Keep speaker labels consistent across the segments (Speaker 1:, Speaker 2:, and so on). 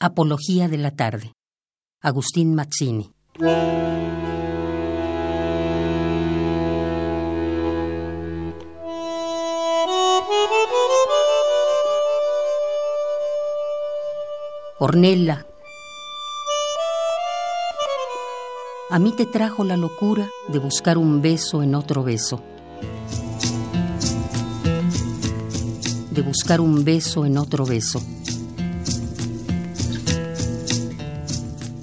Speaker 1: Apología de la tarde. Agustín Mazzini. Ornella. A mí te trajo la locura de buscar un beso en otro beso. De buscar un beso en otro beso.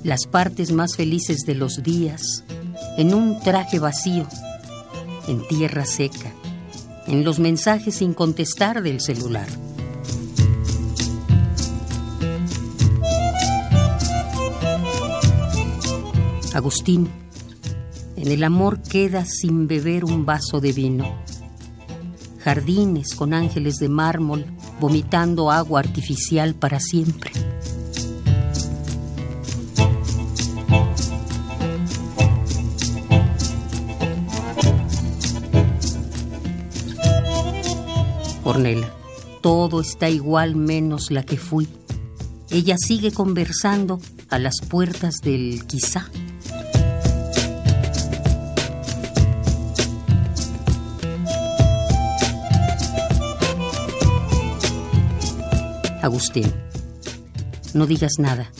Speaker 1: Las partes más felices de los días en un traje vacío, en tierra seca, en los mensajes sin contestar del celular. Agustín, en el amor queda sin beber un vaso de vino. Jardines con ángeles de mármol vomitando agua artificial para siempre. Ornella, todo está igual menos la que fui. Ella sigue conversando a las puertas del quizá. Agustín, no digas nada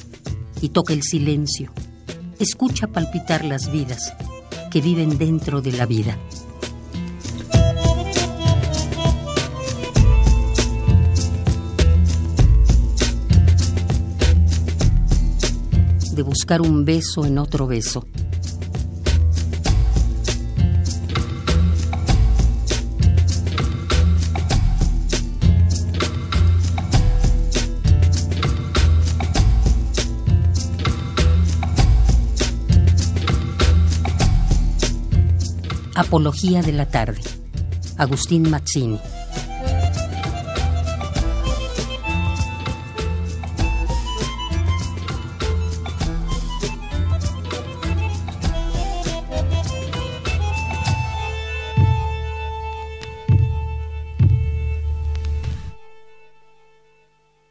Speaker 1: y toca el silencio. Escucha palpitar las vidas que viven dentro de la vida. De buscar un beso en otro beso. Apología de la tarde. Agustín Mazzini.